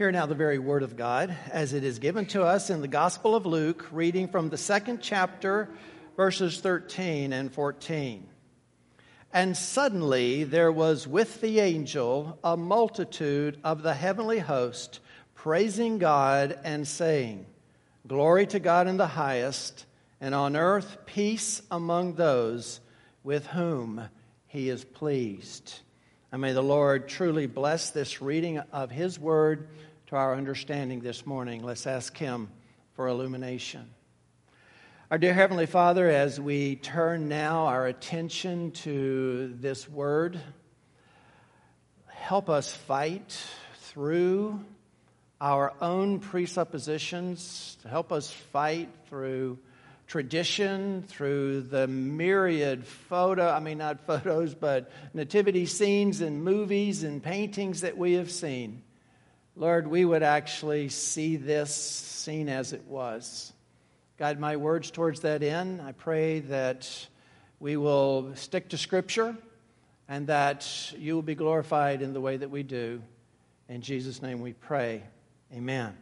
Hear now the very word of God as it is given to us in the Gospel of Luke, reading from the second chapter, verses 13 and 14. And suddenly there was with the angel a multitude of the heavenly host, praising God and saying, Glory to God in the highest, and on earth peace among those with whom he is pleased. And may the Lord truly bless this reading of his word to our understanding this morning. Let's ask Him for illumination. Our dear Heavenly Father, as we turn now our attention to this word, help us fight through our own presuppositions, help us fight through tradition, through the myriad photo, I mean, not photos, but nativity scenes and movies and paintings that we have seen. Lord, we would actually see this scene as it was. Guide my words towards that end. I pray that we will stick to Scripture and that you will be glorified in the way that we do. In Jesus' name we pray. Amen.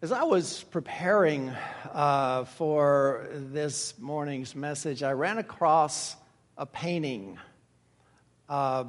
As I was preparing uh, for this morning's message, I ran across a painting. Uh,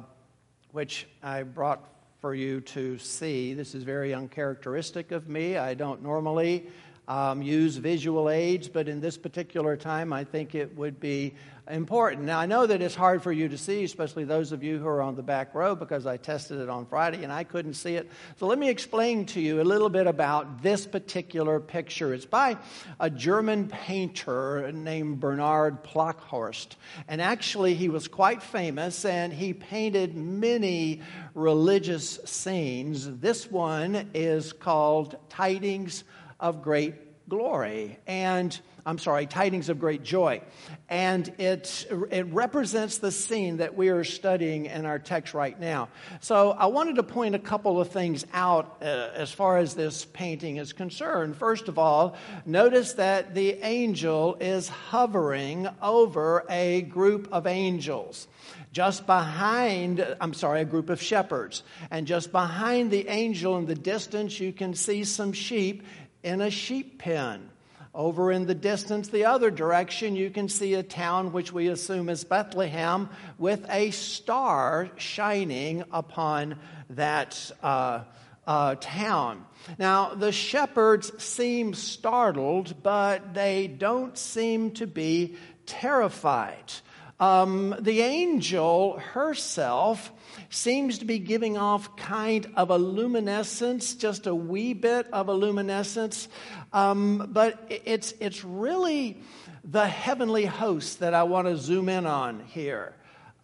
which I brought for you to see. This is very uncharacteristic of me. I don't normally um, use visual aids, but in this particular time, I think it would be important. Now, I know that it's hard for you to see, especially those of you who are on the back row, because I tested it on Friday and I couldn't see it. So, let me explain to you a little bit about this particular picture. It's by a German painter named Bernard Plockhorst. And actually, he was quite famous and he painted many religious scenes. This one is called Tidings of Great Glory. And I'm sorry, tidings of great joy. And it, it represents the scene that we are studying in our text right now. So I wanted to point a couple of things out uh, as far as this painting is concerned. First of all, notice that the angel is hovering over a group of angels. Just behind, I'm sorry, a group of shepherds. And just behind the angel in the distance, you can see some sheep in a sheep pen. Over in the distance, the other direction, you can see a town which we assume is Bethlehem with a star shining upon that uh, uh, town. Now, the shepherds seem startled, but they don't seem to be terrified. Um, the angel herself seems to be giving off kind of a luminescence, just a wee bit of a luminescence. Um, but it's, it's really the heavenly host that I want to zoom in on here.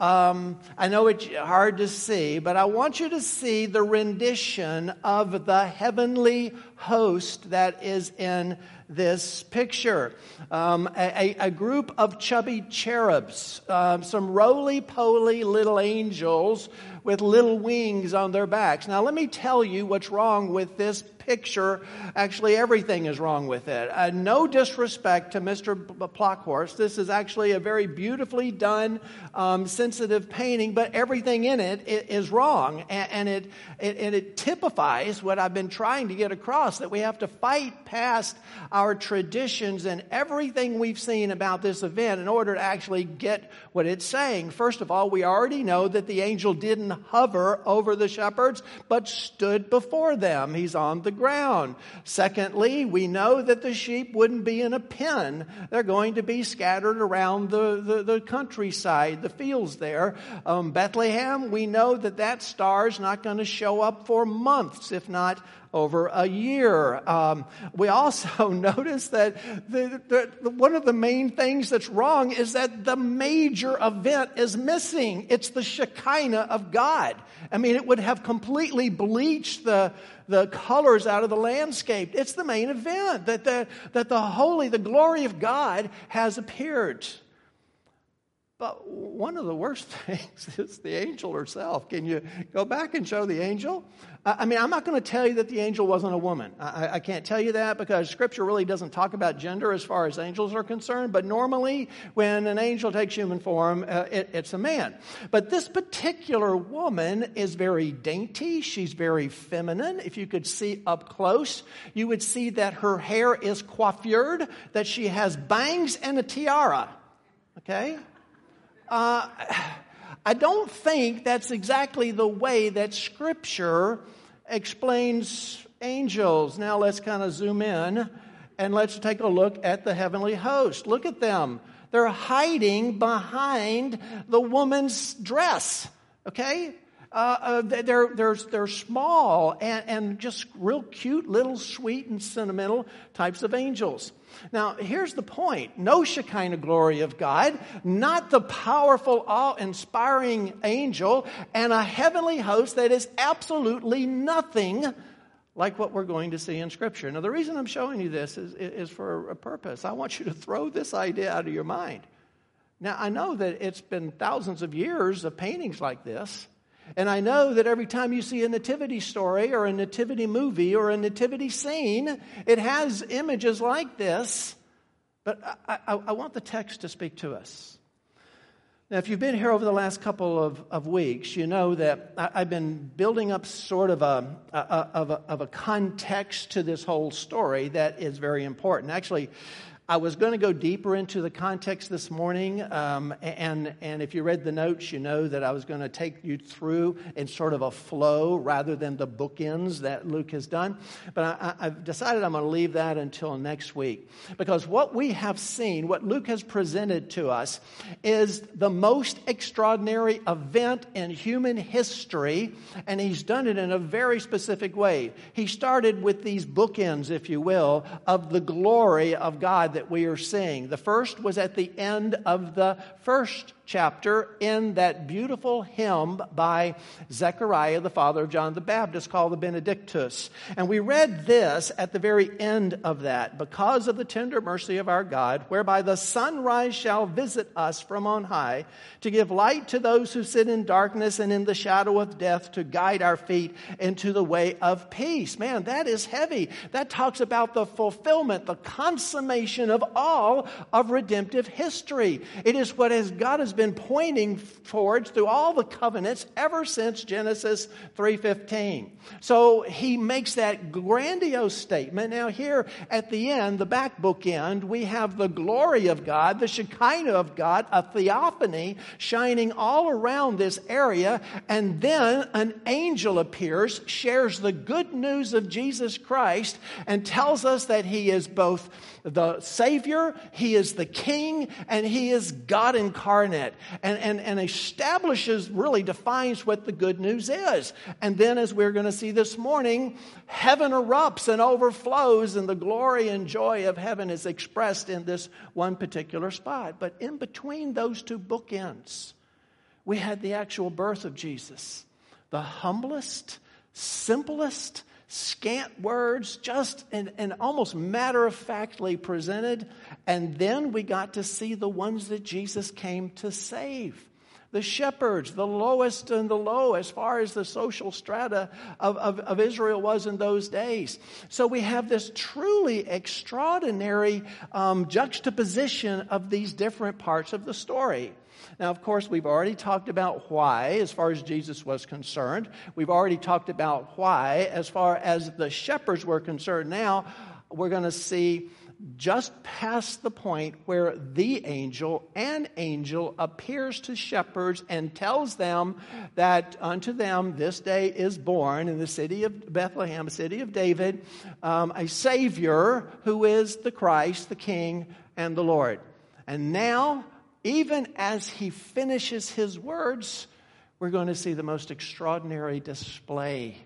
Um, I know it's hard to see, but I want you to see the rendition of the heavenly host that is in this picture. Um, a, a, group of chubby cherubs, um, some roly poly little angels with little wings on their backs. Now, let me tell you what's wrong with this picture. Actually, everything is wrong with it. Uh, no disrespect to Mr. Plockhorst. This is actually a very beautifully done, um, sensitive painting, but everything in it is wrong. And, and it, it, and it typifies what I've been trying to get across that we have to fight past our traditions and everything we've seen about this event in order to actually get what it's saying. First of all, we already know that the angel didn't hover over the shepherds, but stood before them. He's on the ground. Secondly, we know that the sheep wouldn't be in a pen. They're going to be scattered around the, the, the countryside, the fields there. Um, Bethlehem, we know that that star is not going to show up for months, if not over a year. Um, we also notice that the, the, one of the main things that's wrong is that the major event is missing. It's the Shekinah of God. I mean, it would have completely bleached the, the colors out of the landscape. It's the main event that the, that the holy, the glory of God has appeared. But one of the worst things is the angel herself. Can you go back and show the angel? I mean, I'm not going to tell you that the angel wasn't a woman. I, I, can't tell you that because Scripture really doesn't talk about gender as far as angels are concerned. But normally, when an angel takes human form, uh, it, it's a man. But this particular woman is very dainty. She's very feminine. If you could see up close, you would see that her hair is coiffured, that she has bangs and a tiara. Okay? Uh, I don't think that's exactly the way that Scripture explains angels. Now let's kind of zoom in and let's take a look at the heavenly host. Look at them. They're hiding behind the woman's dress, okay? Uh, uh, they're, they're, they're small and, and just real cute, little sweet and sentimental types of angels. Now, here's the point no Shekinah glory of God, not the powerful, awe inspiring angel, and a heavenly host that is absolutely nothing like what we're going to see in Scripture. Now, the reason I'm showing you this is, is for a purpose. I want you to throw this idea out of your mind. Now, I know that it's been thousands of years of paintings like this. And I know that every time you see a nativity story or a nativity movie or a nativity scene, it has images like this. But I, I, I want the text to speak to us. Now, if you've been here over the last couple of, of weeks, you know that I, have been building up sort of a, a, of a, of a context to this whole story that is very important. Actually, I was going to go deeper into the context this morning, um, and, and if you read the notes, you know that I was going to take you through in sort of a flow rather than the bookends that Luke has done. But I, I've decided I'm going to leave that until next week. Because what we have seen, what Luke has presented to us, is the most extraordinary event in human history, and he's done it in a very specific way. He started with these bookends, if you will, of the glory of God that we are seeing. The first was at the end of the first chapter in that beautiful hymn by Zechariah, the father of John the Baptist, called the Benedictus. And we read this at the very end of that because of the tender mercy of our God, whereby the sunrise shall visit us from on high to give light to those who sit in darkness and in the shadow of death to guide our feet into the way of peace. Man, that is heavy. That talks about the fulfillment, the consummation of all of redemptive history. It is what has God has been pointing towards through all the covenants ever since Genesis 3:15. So he makes that grandiose statement. Now here at the end, the back book end, we have the glory of God, the Shekinah of God, a theophany shining all around this area, and then an angel appears, shares the good news of Jesus Christ, and tells us that he is both the Savior, He is the King, and He is God incarnate. And, and, and establishes, really defines what the good news is. And then, as we're going to see this morning, heaven erupts and overflows, and the glory and joy of heaven is expressed in this one particular spot. But in between those two bookends, we had the actual birth of Jesus, the humblest, simplest, scant words, just and, and almost matter of factly presented. And then we got to see the ones that Jesus came to save. The shepherds, the lowest and the low as far as the social strata of, of, of Israel was in those days. So we have this truly extraordinary um, juxtaposition of these different parts of the story. Now, of course, we've already talked about why as far as Jesus was concerned. We've already talked about why as far as the shepherds were concerned. Now, we're going to see just past the point where the angel, an angel, appears to shepherds and tells them that unto them this day is born in the city of Bethlehem, city of David, um, a Savior who is the Christ, the King, and the Lord. And now even as he finishes his words, we're going to see the most extraordinary display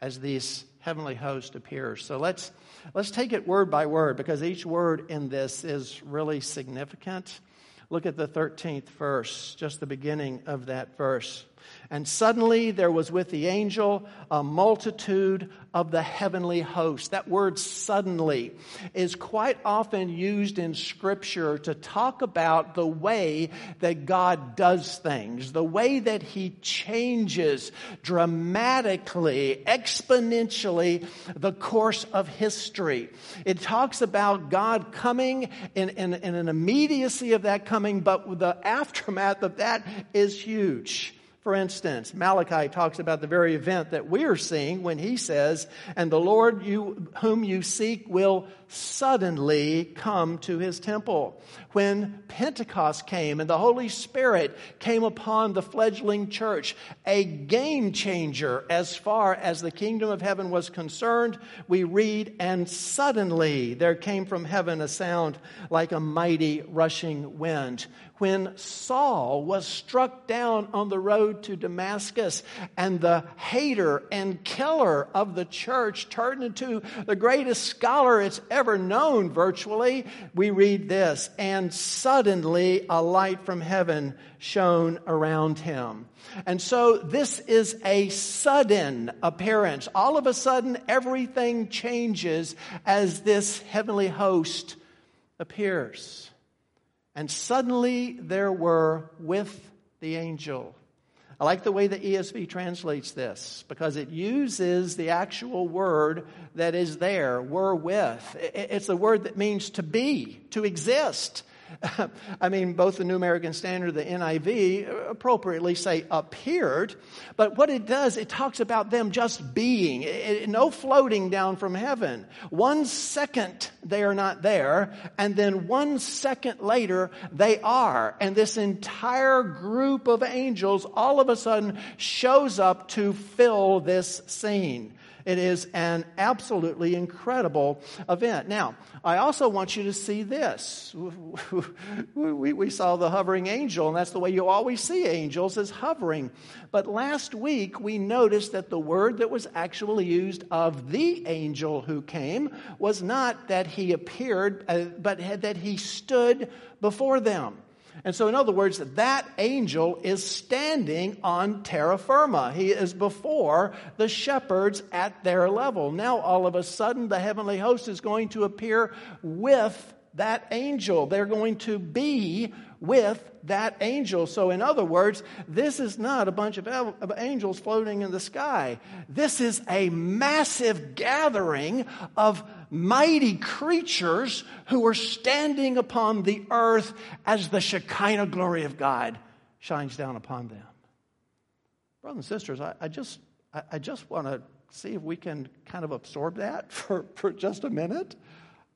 as this heavenly host appears. So let's, let's take it word by word because each word in this is really significant. Look at the 13th verse, just the beginning of that verse. And suddenly there was with the angel a multitude of the heavenly host. That word suddenly is quite often used in scripture to talk about the way that God does things, the way that he changes dramatically, exponentially the course of history. It talks about God coming in, an immediacy of that coming, but the aftermath of that is huge. For instance, Malachi talks about the very event that we are seeing when he says, And the Lord you, whom you seek will suddenly come to his temple. When Pentecost came and the Holy Spirit came upon the fledgling church, a game changer as far as the kingdom of heaven was concerned, we read, And suddenly there came from heaven a sound like a mighty rushing wind when Saul was struck down on the road to Damascus and the hater and killer of the church turned into the greatest scholar it's ever known virtually, we read this, and suddenly a light from heaven shone around him. And so this is a sudden appearance. All of a sudden, everything changes as this heavenly host appears. And suddenly there were with the angel. I like the way the ESV translates this because it uses the actual word that is there, were with. It's a word that means to be, to exist. I mean, both the New American Standard, the NIV appropriately say appeared, but what it does, it talks about them just being, it, no floating down from heaven. One second they are not there, and then one second later they are. And this entire group of angels all of a sudden shows up to fill this scene. It is an absolutely incredible event. Now, I also want you to see this. We, we, saw the hovering angel, and that's the way you always see angels is hovering. But last week, we noticed that the word that was actually used of the angel who came was not that he appeared, uh, but that he stood before them. And so, in other words, that angel is standing on terra firma. He is before the shepherds at their level. Now, all of a sudden, the heavenly host is going to appear with that angel. They're going to be with that angel. So, in other words, this is not a bunch of angels floating in the sky. This is a massive gathering of mighty creatures who are standing upon the earth as the Shekinah glory of God shines down upon them. Brothers and sisters, I, I just, I, I just want to see if we can kind of absorb that for, for just a minute.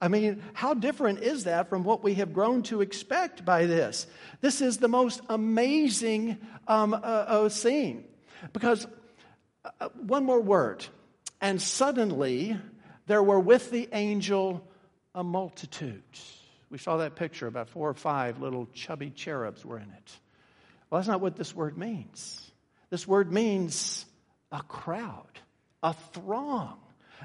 I mean, how different is that from what we have grown to expect by this? This is the most amazing um, uh, uh, scene. Because, uh, uh, one more word, and suddenly there were with the angel a multitude. We saw that picture, about four or five little chubby cherubs were in it. Well, that's not what this word means. This word means a crowd, a throng,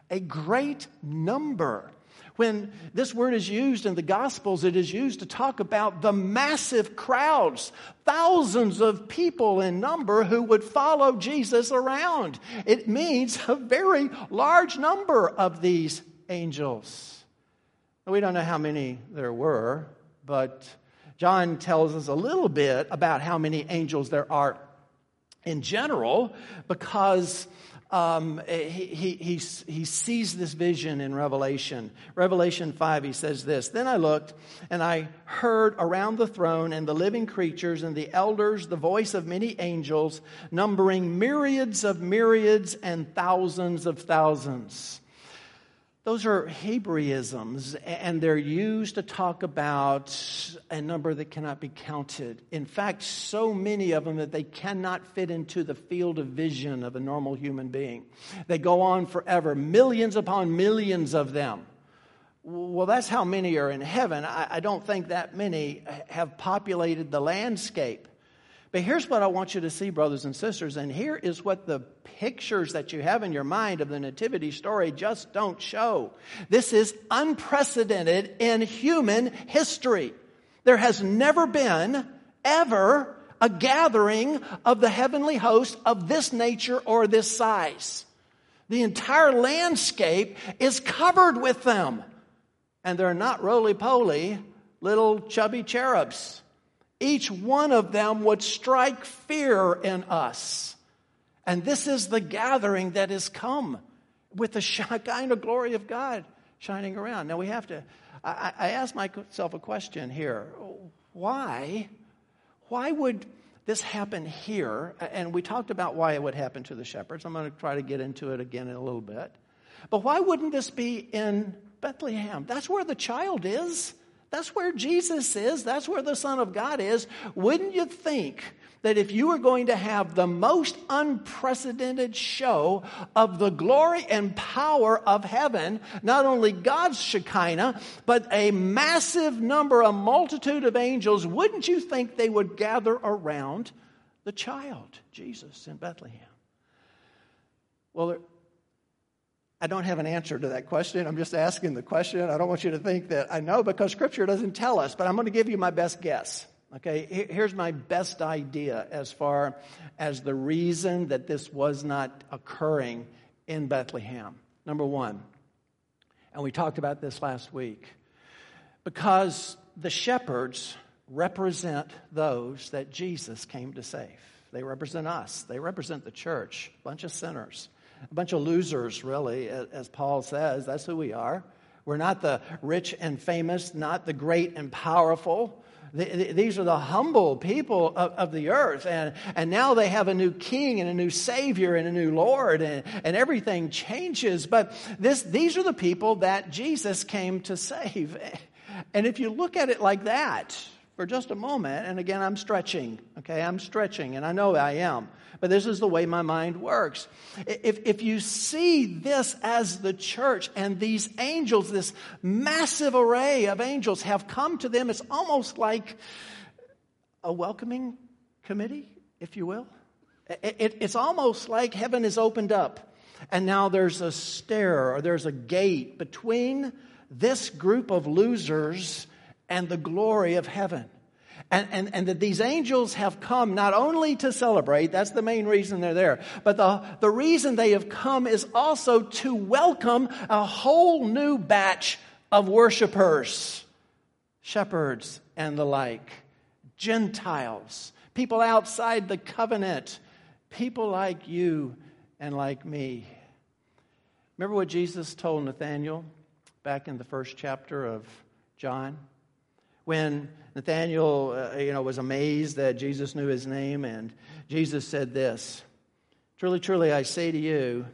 a great number. When this word is used in the Gospels, it is used to talk about the massive crowds, thousands of people in number who would follow Jesus around. It means a very large number of these angels. We don't know how many there were, but John tells us a little bit about how many angels there are in general because um, he, he, he, he sees this vision in Revelation. Revelation 5, he says this Then I looked, and I heard around the throne and the living creatures and the elders the voice of many angels, numbering myriads of myriads and thousands of thousands those are Hebraisms, and they're used to talk about a number that cannot be counted. In fact, so many of them that they cannot fit into the field of vision of a normal human being. They go on forever, millions upon millions of them. Well, that's how many are in heaven. I, don't think that many have populated the landscape. But here's what I want you to see, brothers and sisters, and here is what the pictures that you have in your mind of the Nativity story just don't show. This is unprecedented in human history. There has never been, ever, a gathering of the heavenly host of this nature or this size. The entire landscape is covered with them. And they're not roly poly little chubby cherubs. Each one of them would strike fear in us. And this is the gathering that has come with the Shekinah glory of God shining around. Now we have to, I, I ask myself a question here. Why? Why would this happen here? And we talked about why it would happen to the shepherds. I'm going to try to get into it again in a little bit. But why wouldn't this be in Bethlehem? That's where the child is. That's where Jesus is. That's where the Son of God is. Wouldn't you think that if you were going to have the most unprecedented show of the glory and power of heaven, not only God's Shekinah, but a massive number, a multitude of angels, wouldn't you think they would gather around the child, Jesus, in Bethlehem? Well, I don't have an answer to that question. I'm just asking the question. I don't want you to think that I know because Scripture doesn't tell us, but I'm going to give you my best guess. Okay, here's my best idea as far as the reason that this was not occurring in Bethlehem. Number one, and we talked about this last week, because the shepherds represent those that Jesus came to save. They represent us, they represent the church, a bunch of sinners, a bunch of losers, really, as Paul says. That's who we are. We're not the rich and famous, not the great and powerful. These are the humble people of, the earth. And, and now they have a new king and a new savior and a new Lord, and, and everything changes. But this, these are the people that Jesus came to save. And if you look at it like that for just a moment, and again, I'm stretching, okay? I'm stretching, and I know I am but this is the way my mind works. If, if you see this as the church and these angels, this massive array of angels have come to them, it's almost like a welcoming committee, if you will. It, it, it's almost like heaven is opened up, and now there's a stair or there's a gate between this group of losers and the glory of heaven. And, and, and that these angels have come not only to celebrate, that's the main reason they're there, but the, the reason they have come is also to welcome a whole new batch of worshipers, shepherds and the like, Gentiles, people outside the covenant, people like you and like me. Remember what Jesus told Nathanael back in the first chapter of John? When Nathanael, uh, you know, was amazed that Jesus knew his name, and Jesus said this Truly, truly, I say to you,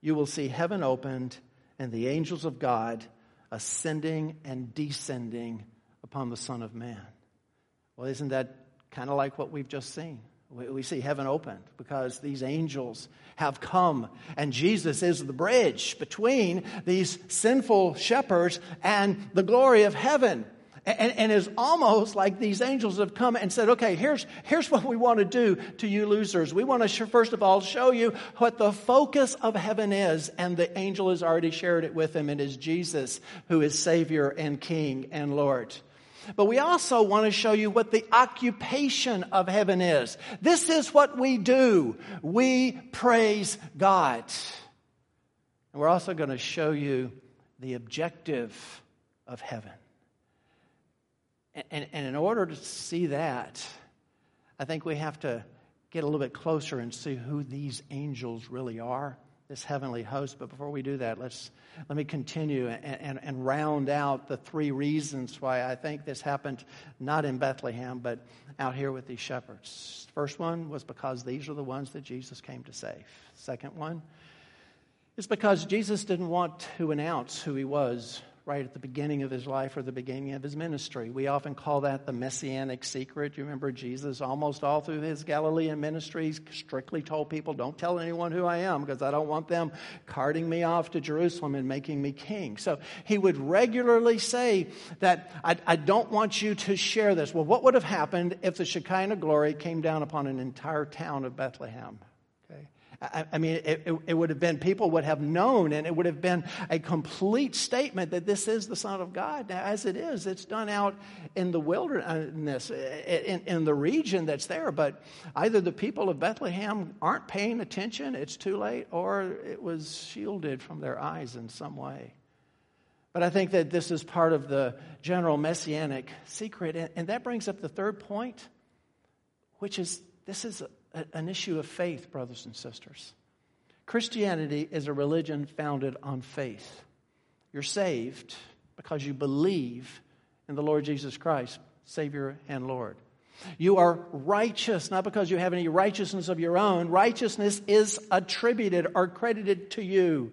you will see heaven opened and the angels of God ascending and descending upon the Son of Man. Well, isn't that kind of like what we've just seen? We see heaven opened because these angels have come, and Jesus is the bridge between these sinful shepherds and the glory of heaven. And, and it's almost like these angels have come and said, okay, here's, here's what we want to do to you losers. We want to, sh- first of all, show you what the focus of heaven is. And the angel has already shared it with him. It is Jesus who is Savior and King and Lord. But we also want to show you what the occupation of heaven is. This is what we do. We praise God. And we're also going to show you the objective of heaven. And, and in order to see that, I think we have to get a little bit closer and see who these angels really are, this heavenly host. But before we do that, let's let me continue and, and, and round out the three reasons why I think this happened not in Bethlehem, but out here with these shepherds. First one was because these are the ones that Jesus came to save. Second one is because Jesus didn't want to announce who he was right at the beginning of his life or the beginning of his ministry. We often call that the messianic secret. You remember Jesus almost all through his Galilean ministries strictly told people, Don't tell anyone who I am because I don't want them carting me off to Jerusalem and making me king. So he would regularly say that I, I don't want you to share this. Well, what would have happened if the Shekinah glory came down upon an entire town of Bethlehem? I, mean, it, it, it, would have been, people would have known, and it would have been a complete statement that this is the Son of God. Now, as it is, it's done out in the wilderness, in, in the region that's there, but either the people of Bethlehem aren't paying attention, it's too late, or it was shielded from their eyes in some way. But I think that this is part of the general messianic secret. And, and that brings up the third point, which is this is an issue of faith, brothers and sisters. Christianity is a religion founded on faith. You're saved because you believe in the Lord Jesus Christ, Savior and Lord. You are righteous, not because you have any righteousness of your own. Righteousness is attributed or credited to you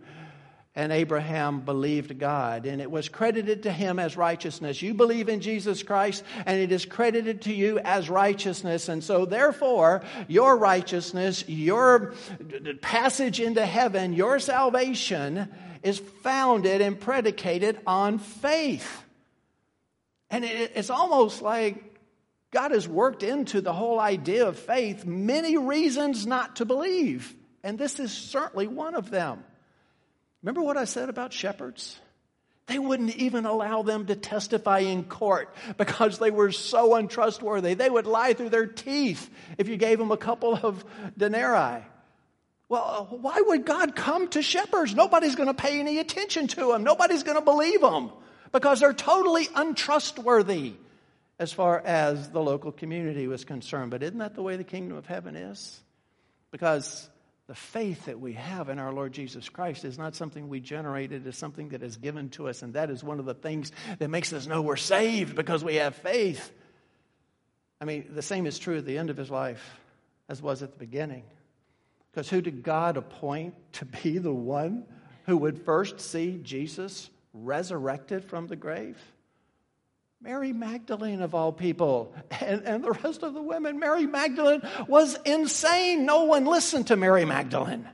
and Abraham believed God, and it was credited to him as righteousness. You believe in Jesus Christ, and it is credited to you as righteousness. And so, therefore, your righteousness, your passage into heaven, your salvation is founded and predicated on faith. And it's almost like God has worked into the whole idea of faith many reasons not to believe. And this is certainly one of them. Remember what I said about shepherds? They wouldn't even allow them to testify in court because they were so untrustworthy. They would lie through their teeth if you gave them a couple of denarii. Well, why would God come to shepherds? Nobody's going to pay any attention to them. Nobody's going to believe them because they're totally untrustworthy as far as the local community was concerned. But isn't that the way the kingdom of heaven is? Because the faith that we have in our Lord Jesus Christ is not something we generated, it's something that is given to us. And that is one of the things that makes us know we're saved because we have faith. I mean, the same is true at the end of his life as was at the beginning. Because who did God appoint to be the one who would first see Jesus resurrected from the grave? Mary Magdalene, of all people, and, and the rest of the women. Mary Magdalene was insane. No one listened to Mary Magdalene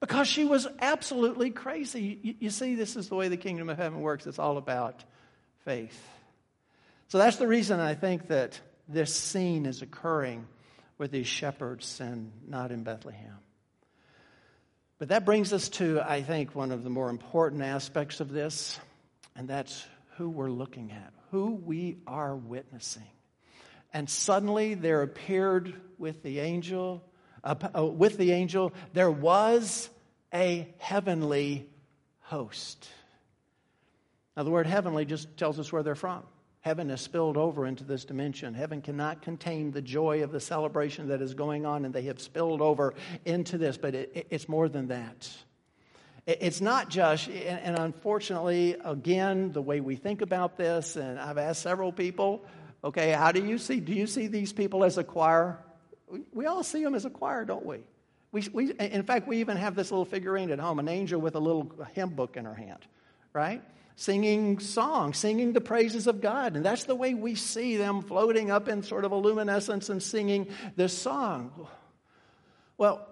because she was absolutely crazy. You, you see, this is the way the kingdom of heaven works. It's all about faith. So that's the reason I think that this scene is occurring with these shepherds and not in Bethlehem. But that brings us to, I think, one of the more important aspects of this, and that's who we're looking at, who we are witnessing. And suddenly there appeared with the angel, uh, uh, with the angel, there was a heavenly host. Now, the word heavenly just tells us where they're from. Heaven has spilled over into this dimension. Heaven cannot contain the joy of the celebration that is going on, and they have spilled over into this, but it, it's more than that. It's not just, and unfortunately, again, the way we think about this, and I've asked several people, okay, how do you see, do you see these people as a choir? We all see them as a choir, don't we? We, we, in fact, we even have this little figurine at home, an angel with a little hymn book in her hand, right? Singing songs, singing the praises of God. And that's the way we see them floating up in sort of a luminescence and singing this song. Well,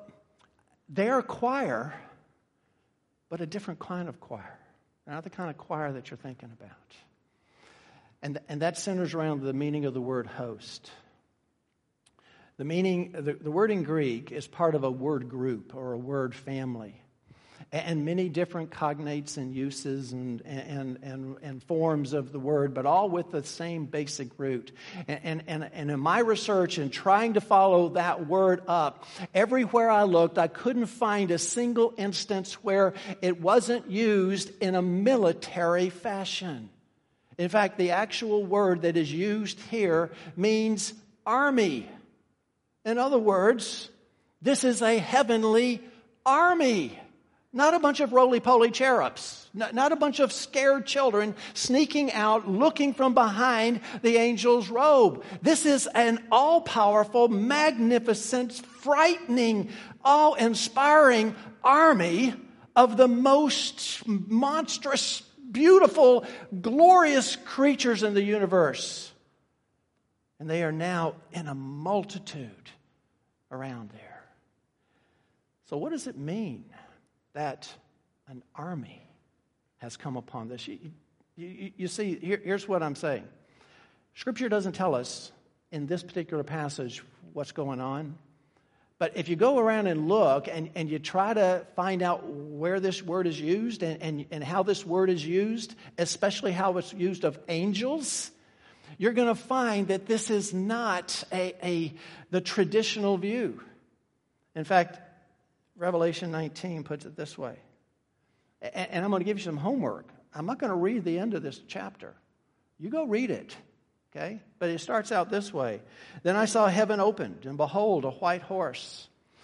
they're a choir but a different kind of choir, not the kind of choir that you're thinking about. And, and that centers around the meaning of the word host. The meaning, the, the word in Greek is part of a word group or a word family and many different cognates and uses and, and, and, and forms of the word, but all with the same basic root. And, and, and in my research and trying to follow that word up, everywhere I looked, I couldn't find a single instance where it wasn't used in a military fashion. In fact, the actual word that is used here means army. In other words, this is a heavenly army. Not a bunch of roly poly cherubs, not, not, a bunch of scared children sneaking out looking from behind the angel's robe. This is an all powerful, magnificent, frightening, awe inspiring army of the most monstrous, beautiful, glorious creatures in the universe. And they are now in a multitude around there. So, what does it mean? That an army has come upon this. You, you, you see, here, here's what I'm saying Scripture doesn't tell us in this particular passage what's going on, But if you go around and look and, and you try to find out where this word is used and, and, and how this word is used, especially how it's used of angels, you're going to find that this is not a, a, the traditional view. In fact, Revelation 19 puts it this way. And, I'm going to give you some homework. I'm not going to read the end of this chapter. You go read it. Okay? But it starts out this way Then I saw heaven opened, and behold, a white horse.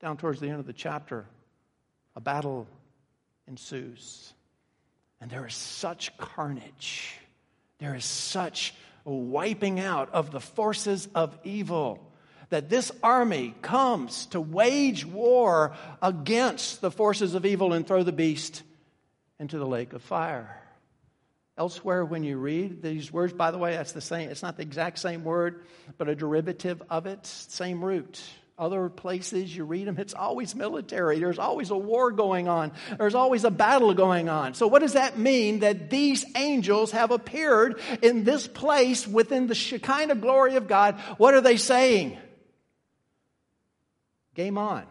Down towards the end of the chapter, a battle ensues. And there is such carnage. There is such wiping out of the forces of evil that this army comes to wage war against the forces of evil and throw the beast into the lake of fire. Elsewhere, when you read these words, by the way, that's the same, it's not the exact same word, but a derivative of it, same root. Other places you read them, it's always military. There's always a war going on. There's always a battle going on. So, what does that mean that these angels have appeared in this place within the Shekinah glory of God? What are they saying? Game on.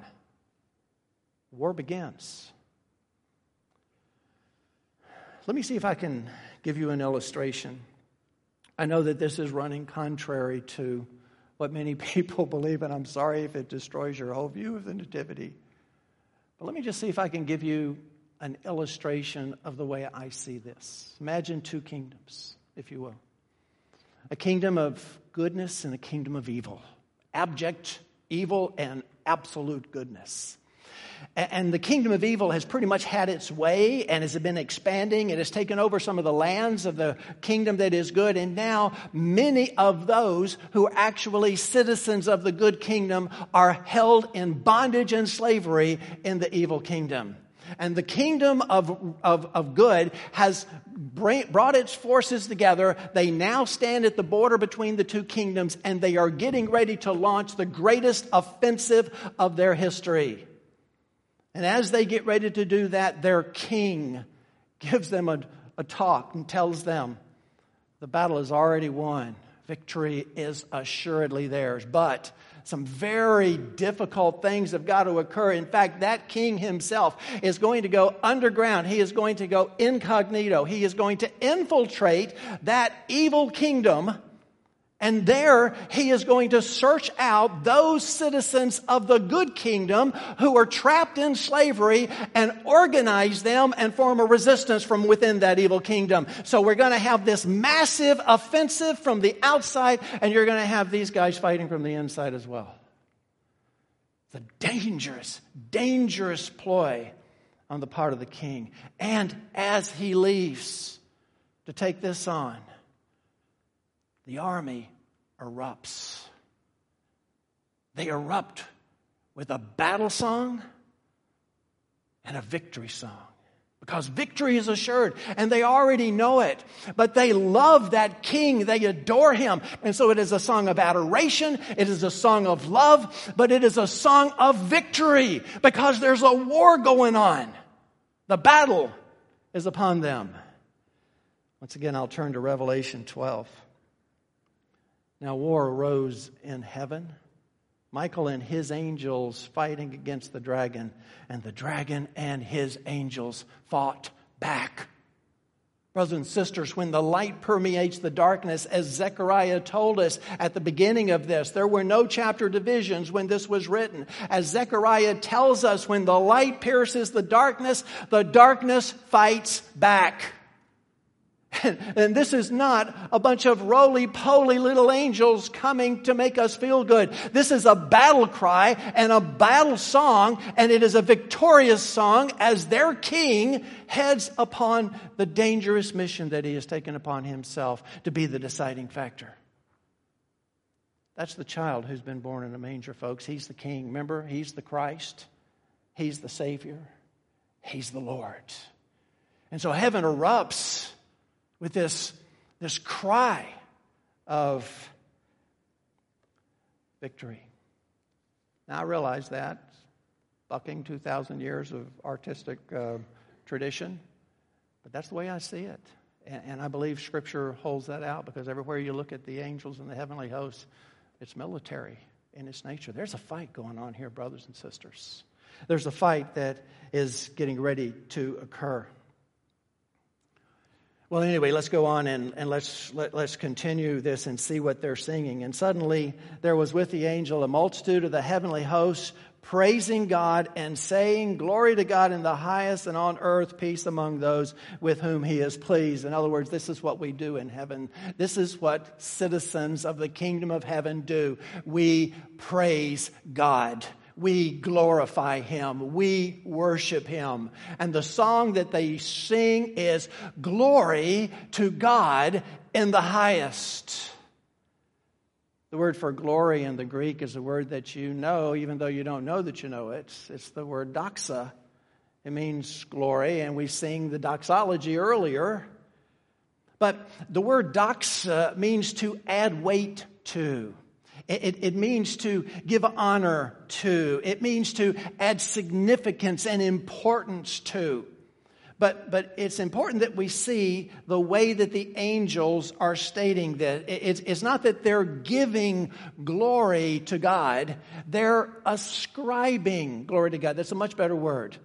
War begins. Let me see if I can give you an illustration. I know that this is running contrary to what many people believe, and I'm sorry if it destroys your whole view of the Nativity. But let me just see if I can give you an illustration of the way I see this. Imagine two kingdoms, if you will a kingdom of goodness and a kingdom of evil, abject evil and absolute goodness. And the kingdom of evil has pretty much had its way and has been expanding. It has taken over some of the lands of the kingdom that is good. And now many of those who are actually citizens of the good kingdom are held in bondage and slavery in the evil kingdom. And the kingdom of, of, of good has brought its forces together. They now stand at the border between the two kingdoms and they are getting ready to launch the greatest offensive of their history. And as they get ready to do that, their king gives them a, a talk and tells them the battle is already won. Victory is assuredly theirs. But some very difficult things have got to occur. In fact, that king himself is going to go underground. He is going to go incognito. He is going to infiltrate that evil kingdom and there he is going to search out those citizens of the good kingdom who are trapped in slavery and organize them and form a resistance from within that evil kingdom. So we're going to have this massive offensive from the outside and you're going to have these guys fighting from the inside as well. It's a dangerous, dangerous ploy on the part of the king. And as he leaves to take this on, the army erupts. They erupt with a battle song and a victory song. Because victory is assured and they already know it. But they love that king. They adore him. And so it is a song of adoration. It is a song of love, but it is a song of victory because there's a war going on. The battle is upon them. Once again, I'll turn to Revelation 12. Now, war arose in heaven. Michael and his angels fighting against the dragon, and the dragon and his angels fought back. Brothers and sisters, when the light permeates the darkness, as Zechariah told us at the beginning of this, there were no chapter divisions when this was written. As Zechariah tells us, when the light pierces the darkness, the darkness fights back. And, this is not a bunch of roly poly little angels coming to make us feel good. This is a battle cry and a battle song, and it is a victorious song as their king heads upon the dangerous mission that he has taken upon himself to be the deciding factor. That's the child who's been born in a manger, folks. He's the king. Remember, he's the Christ. He's the Savior, He's the Lord. And so heaven erupts with this, this cry of victory. Now, I realize that, bucking 2,000 years of artistic uh, tradition, but that's the way I see it. And, and I believe Scripture holds that out because everywhere you look at the angels and the heavenly hosts, it's military in its nature. There's a fight going on here, brothers and sisters. There's a fight that is getting ready to occur. Well, anyway, let's go on and, and let's, let, let's continue this and see what they're singing. And suddenly there was with the angel a multitude of the heavenly hosts praising God and saying, Glory to God in the highest, and on earth peace among those with whom he is pleased. In other words, this is what we do in heaven. This is what citizens of the kingdom of heaven do. We praise God we glorify him, we worship him. And the song that they sing is Glory to God in the highest. The word for glory in the Greek is a word that you know, even though you don't know that you know it. It's the word doxa. It means glory, and we sing the doxology earlier. But the word doxa means to add weight to. It, it, means to give honor to. It means to add significance and importance to. But, but it's important that we see the way that the angels are stating that. It's, it's not that they're giving glory to God, they're ascribing glory to God. That's a much better word.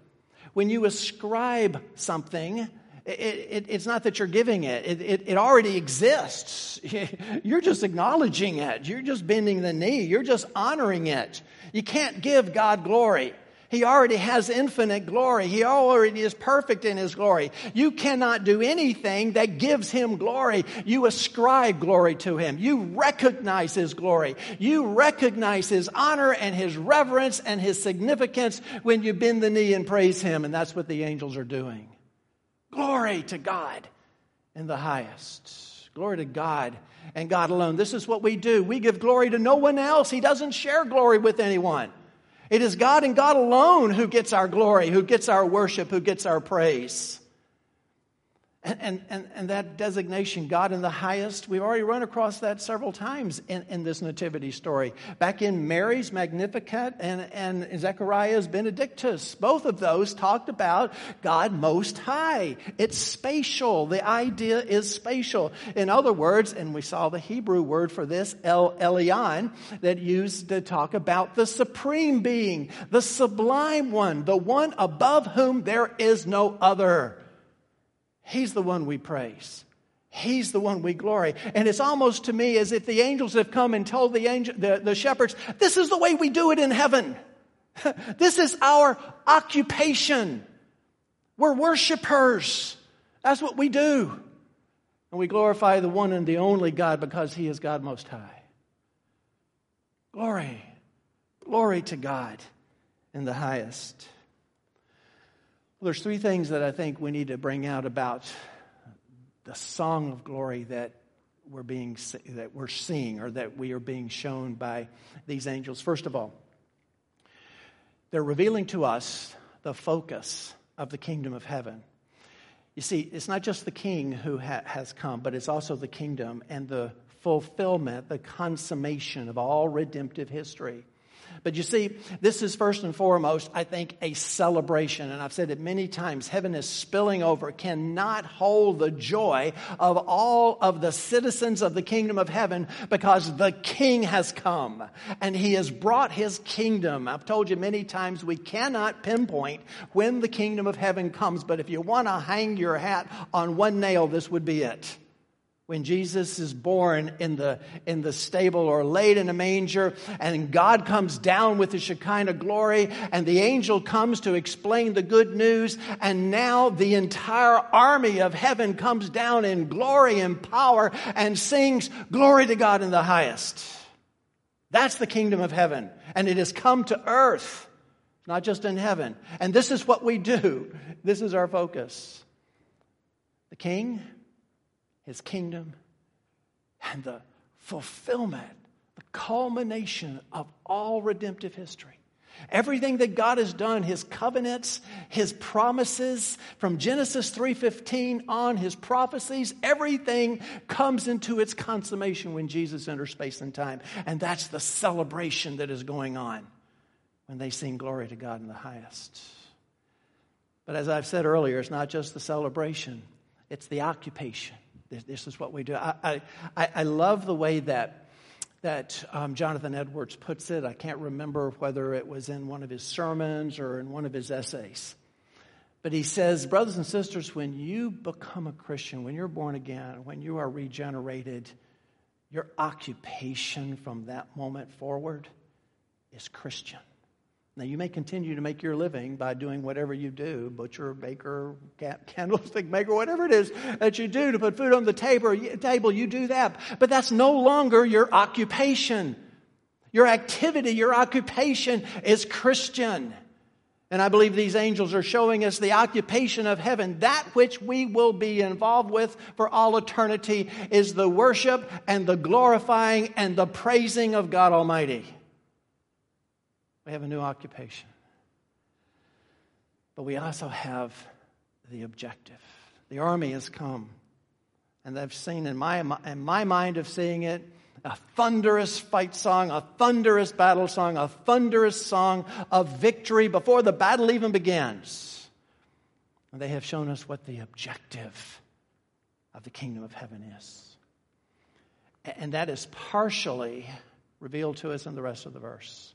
When you ascribe something, it, it, it's not that you're giving it. It, it, already exists. You're just acknowledging it. You're just bending the knee. You're just honoring it. You can't give God glory. He already has infinite glory. He already is perfect in His glory. You cannot do anything that gives Him glory. You ascribe glory to Him. You recognize His glory. You recognize His honor and His reverence and His significance when you bend the knee and praise Him. And that's what the angels are doing. Glory to God in the highest. Glory to God and God alone. This is what we do. We give glory to no one else. He doesn't share glory with anyone. It is God and God alone who gets our glory, who gets our worship, who gets our praise. And, and, and that designation, God in the highest, we've already run across that several times in, in this nativity story. Back in Mary's Magnificat and, and Zechariah's Benedictus, both of those talked about God most high. It's spatial. The idea is spatial. In other words, and we saw the Hebrew word for this, El Elyon, that used to talk about the supreme being, the sublime one, the one above whom there is no other. He's the one we praise. He's the one we glory. And it's almost to me as if the angels have come and told the, angel, the, the shepherds, this is the way we do it in heaven. this is our occupation. We're worshipers. That's what we do. And we glorify the one and the only God because he is God most high. Glory. Glory to God in the highest. Well, there's three things that I think we need to bring out about the song of glory that we're being that we're seeing or that we are being shown by these angels. First of all, they're revealing to us the focus of the kingdom of heaven. You see, it's not just the king who ha- has come, but it's also the kingdom and the fulfillment, the consummation of all redemptive history. But you see, this is first and foremost, I think, a celebration. And I've said it many times heaven is spilling over, cannot hold the joy of all of the citizens of the kingdom of heaven because the king has come and he has brought his kingdom. I've told you many times we cannot pinpoint when the kingdom of heaven comes, but if you want to hang your hat on one nail, this would be it when Jesus is born in the, in the stable or laid in a manger, and God comes down with the Shekinah glory, and the angel comes to explain the good news, and now the entire army of heaven comes down in glory and power and sings glory to God in the highest. That's the kingdom of heaven, and it has come to earth, not just in heaven. And this is what we do. This is our focus. The king his kingdom, and the fulfillment, the culmination of all redemptive history. Everything that God has done, his covenants, his promises from Genesis 3:15 on, his prophecies, everything comes into its consummation when Jesus enters space and time. And that's the celebration that is going on when they sing glory to God in the highest. But as I've said earlier, it's not just the celebration, it's the occupation. This, this is what we do. I, I, I love the way that that um, Jonathan Edwards puts it. I can't remember whether it was in one of his sermons or in one of his essays. But he says, brothers and sisters, when you become a Christian, when you're born again, when you are regenerated, your occupation from that moment forward is Christian. Now, you may continue to make your living by doing whatever you do butcher, baker, candlestick maker, whatever it is that you do to put food on the table, you do that. But that's no longer your occupation. Your activity, your occupation is Christian. And I believe these angels are showing us the occupation of heaven. That which we will be involved with for all eternity is the worship and the glorifying and the praising of God Almighty. We have a new occupation. But we also have the objective. The army has come. And I've seen in my, in my mind of seeing it, a thunderous fight song, a thunderous battle song, a thunderous song of victory before the battle even begins. And they have shown us what the objective of the kingdom of heaven is. And that is partially revealed to us in the rest of the verse.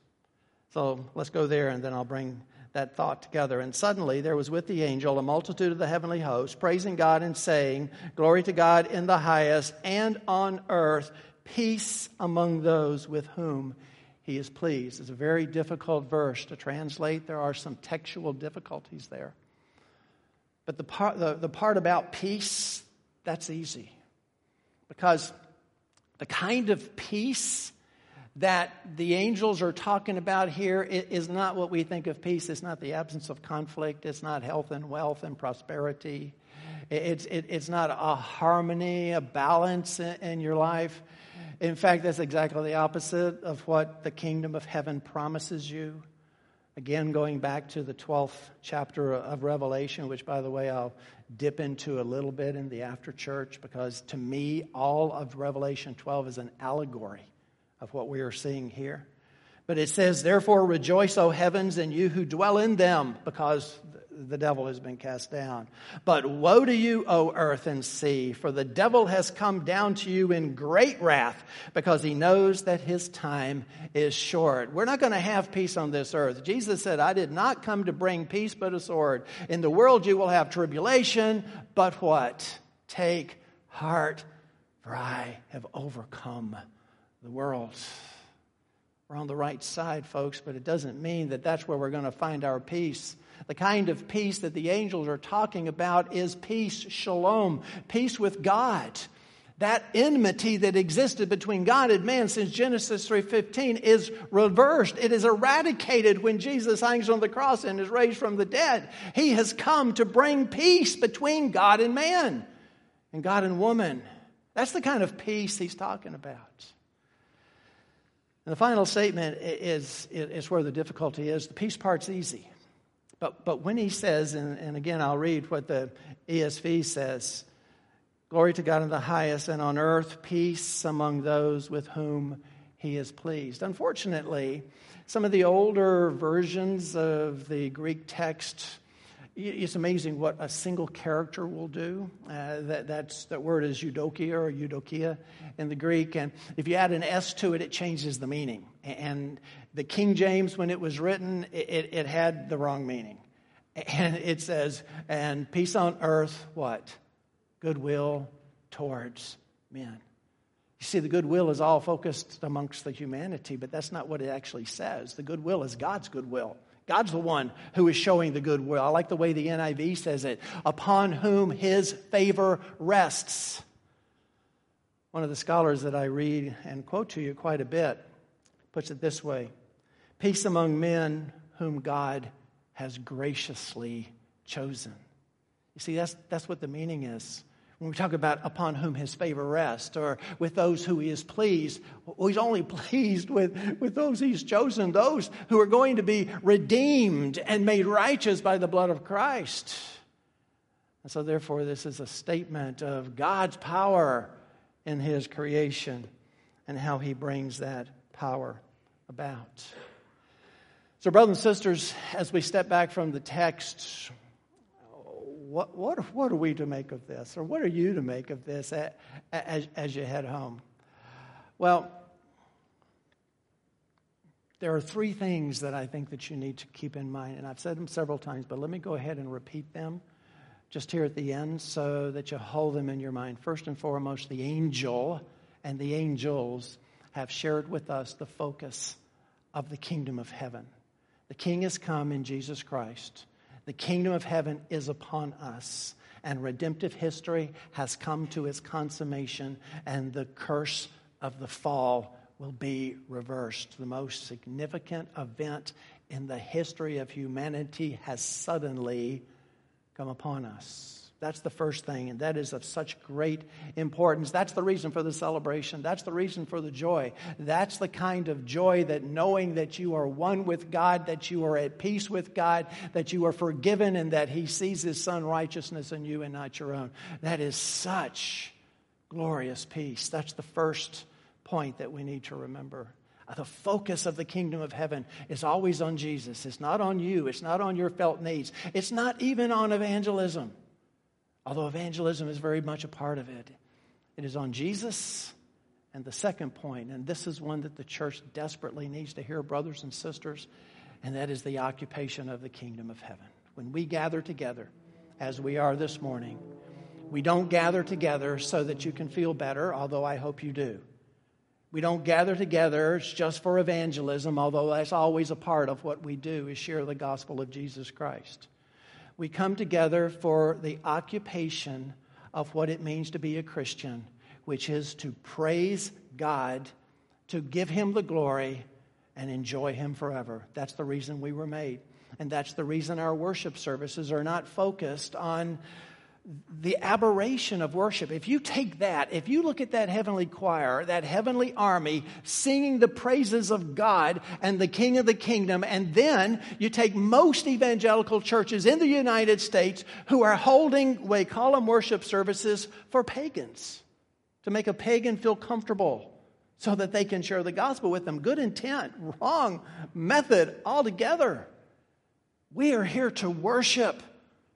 So let's go there and then I'll bring that thought together. And suddenly there was with the angel a multitude of the heavenly host, praising God and saying, Glory to God in the highest, and on earth, peace among those with whom he is pleased. It's a very difficult verse to translate. There are some textual difficulties there. But the part, the, the part about peace, that's easy. Because the kind of peace that the angels are talking about here is not what we think of peace. It's not the absence of conflict. It's not health and wealth and prosperity. It's, it, it's not a harmony, a balance in, in your life. In fact, that's exactly the opposite of what the kingdom of heaven promises you. Again, going back to the 12th chapter of Revelation, which, by the way, I'll dip into a little bit in the after church because to me, all of Revelation 12 is an allegory of what we are seeing here. But it says, Therefore rejoice, O heavens, and you who dwell in them, because the devil has been cast down. But woe to you, O earth and sea, for the devil has come down to you in great wrath, because he knows that his time is short. We're not going to have peace on this earth. Jesus said, I did not come to bring peace, but a sword. In the world you will have tribulation, but what? Take heart, for I have overcome the world. We're on the right side, folks, but it doesn't mean that that's where we're going to find our peace. The kind of peace that the angels are talking about is peace, shalom, peace with God. That enmity that existed between God and man since Genesis 3:15 is reversed. It is eradicated when Jesus hangs on the cross and is raised from the dead. He has come to bring peace between God and man and God and woman. That's the kind of peace he's talking about. And the final statement is, is where the difficulty is. The peace part's easy. But, but when he says, and, and again, I'll read what the ESV says Glory to God in the highest, and on earth peace among those with whom he is pleased. Unfortunately, some of the older versions of the Greek text it's amazing what a single character will do. Uh, that, that's, that word is eudokia or eudokia in the Greek. And if you add an S to it, it changes the meaning. And the King James, when it was written, it, it had the wrong meaning. And it says, and peace on earth, what? Goodwill towards men. You see, the goodwill is all focused amongst the humanity, but that's not what it actually says. The goodwill is God's goodwill. God's the one who is showing the goodwill. I like the way the NIV says it upon whom his favor rests. One of the scholars that I read and quote to you quite a bit puts it this way Peace among men whom God has graciously chosen. You see, that's, that's what the meaning is. When we talk about upon whom his favor rests or with those who he is pleased, well, he's only pleased with, with those he's chosen, those who are going to be redeemed and made righteous by the blood of Christ. And so, therefore, this is a statement of God's power in his creation and how he brings that power about. So, brothers and sisters, as we step back from the text, what, what, what are we to make of this? Or what are you to make of this as, as you head home? Well, there are three things that I think that you need to keep in mind, and I've said them several times, but let me go ahead and repeat them just here at the end so that you hold them in your mind. First and foremost, the angel and the angels have shared with us the focus of the kingdom of heaven. The king has come in Jesus Christ. The kingdom of heaven is upon us, and redemptive history has come to its consummation, and the curse of the fall will be reversed. The most significant event in the history of humanity has suddenly come upon us. That's the first thing, and that is of such great importance. That's the reason for the celebration. That's the reason for the joy. That's the kind of joy that knowing that you are one with God, that you are at peace with God, that you are forgiven, and that He sees His Son righteousness in you and not your own. That is such glorious peace. That's the first point that we need to remember. The focus of the kingdom of heaven is always on Jesus. It's not on you. It's not on your felt needs. It's not even on evangelism although evangelism is very much a part of it. It is on Jesus. And the second point, and this is one that the church desperately needs to hear, brothers and sisters, and that is the occupation of the kingdom of heaven. When we gather together, as we are this morning, we don't gather together so that you can feel better, although I hope you do. We don't gather together it's just for evangelism, although that's always a part of what we do is share the gospel of Jesus Christ we come together for the occupation of what it means to be a Christian, which is to praise God, to give Him the glory, and enjoy Him forever. That's the reason we were made. And that's the reason our worship services are not focused on the aberration of worship. If you take that, if you look at that heavenly choir, that heavenly army singing the praises of God and the King of the kingdom, and then you take most evangelical churches in the United States who are holding, we call them worship services for pagans, to make a pagan feel comfortable so that they can share the gospel with them. Good intent, wrong method altogether. We are here to worship,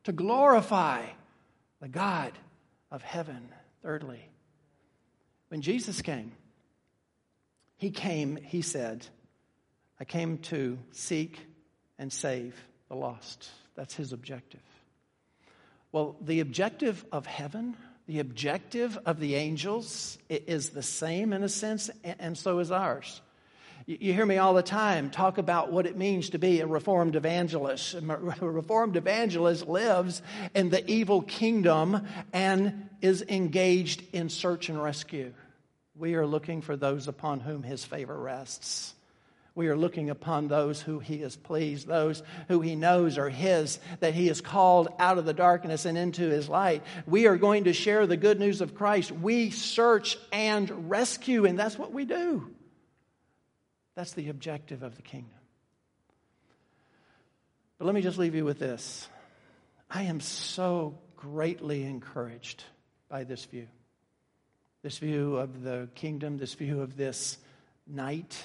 to glorify the God of heaven. Thirdly, when Jesus came, he came, he said, I came to seek and save the lost. That's his objective. Well, the objective of heaven, the objective of the angels is the same in a sense, and so is ours. You hear me all the time talk about what it means to be a reformed evangelist. A reformed evangelist lives in the evil kingdom and is engaged in search and rescue. We are looking for those upon whom his favor rests. We are looking upon those who he is pleased, those who he knows are his, that he has called out of the darkness and into his light. We are going to share the good news of Christ. We search and rescue, and that's what we do. That's the objective of the kingdom. But let me just leave you with this. I am so greatly encouraged by this view. This view of the kingdom, this view of this night,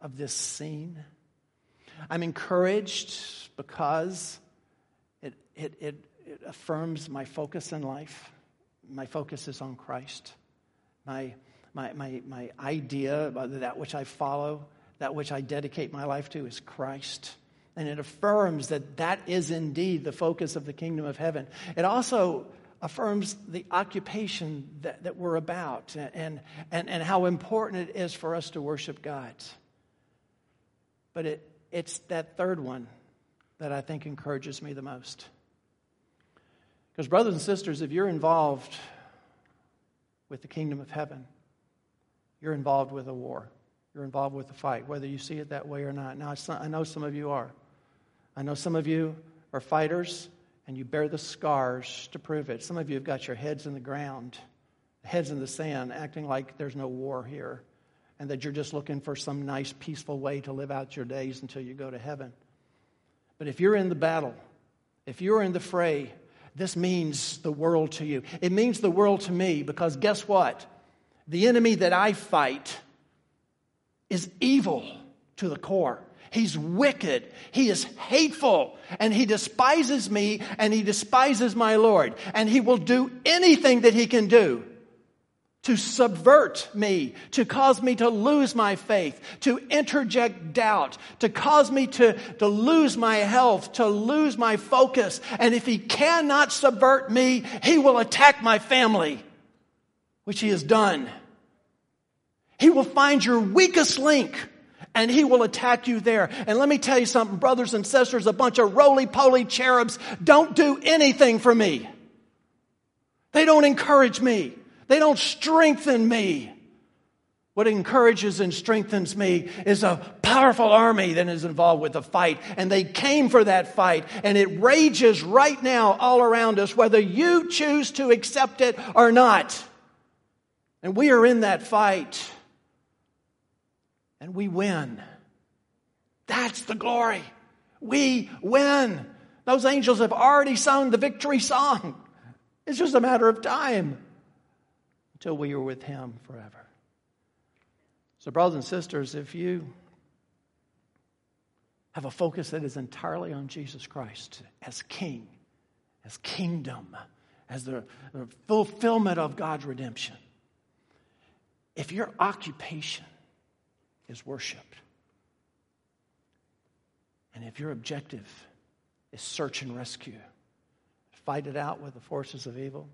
of this scene. I'm encouraged because it, it, it, it affirms my focus in life. My focus is on Christ. My, my, my, my idea, that which I follow, that which I dedicate my life to is Christ. And it affirms that that is indeed the focus of the kingdom of heaven. It also affirms the occupation that, that we're about and, and, and how important it is for us to worship God. But it, it's that third one that I think encourages me the most. Because, brothers and sisters, if you're involved with the kingdom of heaven, you're involved with a war. You're involved with the fight, whether you see it that way or not. Now, I know some of you are. I know some of you are fighters, and you bear the scars to prove it. Some of you have got your heads in the ground, heads in the sand, acting like there's no war here, and that you're just looking for some nice, peaceful way to live out your days until you go to heaven. But if you're in the battle, if you're in the fray, this means the world to you. It means the world to me because guess what? The enemy that I fight is evil to the core. He's wicked. He is hateful. And he despises me and he despises my Lord. And he will do anything that he can do to subvert me, to cause me to lose my faith, to interject doubt, to cause me to, to lose my health, to lose my focus. And if he cannot subvert me, he will attack my family, which he has done. He will find your weakest link and he will attack you there. And let me tell you something, brothers and sisters, a bunch of roly poly cherubs don't do anything for me. They don't encourage me. They don't strengthen me. What encourages and strengthens me is a powerful army that is involved with the fight. And they came for that fight. And it rages right now all around us, whether you choose to accept it or not. And we are in that fight and we win. That's the glory. We win. Those angels have already sung the victory song. It's just a matter of time until we are with Him forever. So, brothers and sisters, if you have a focus that is entirely on Jesus Christ as King, as kingdom, as the fulfillment of God's redemption, if your occupation is worship. And if your objective is search and rescue, fight it out with the forces of evil,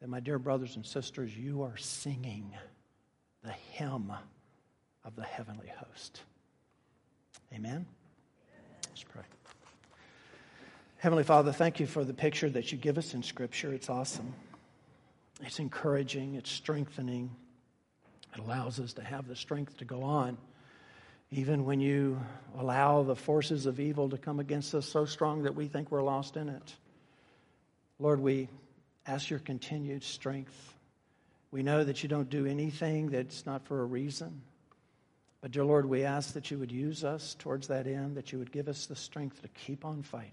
then, my dear brothers and sisters, you are singing the hymn of the heavenly host. Amen? Let's pray. Heavenly Father, thank you for the picture that you give us in Scripture. It's awesome. It's encouraging, it's strengthening. It allows us to have the strength to go on, even when you allow the forces of evil to come against us so strong that we think we're lost in it. Lord, we ask your continued strength. We know that you don't do anything that's not for a reason. But, dear Lord, we ask that you would use us towards that end, that you would give us the strength to keep on fighting.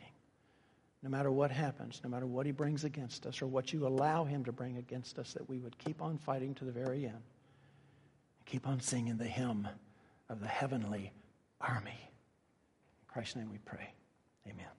No matter what happens, no matter what he brings against us or what you allow him to bring against us, that we would keep on fighting to the very end. Keep on singing the hymn of the heavenly army. In Christ's name we pray. Amen.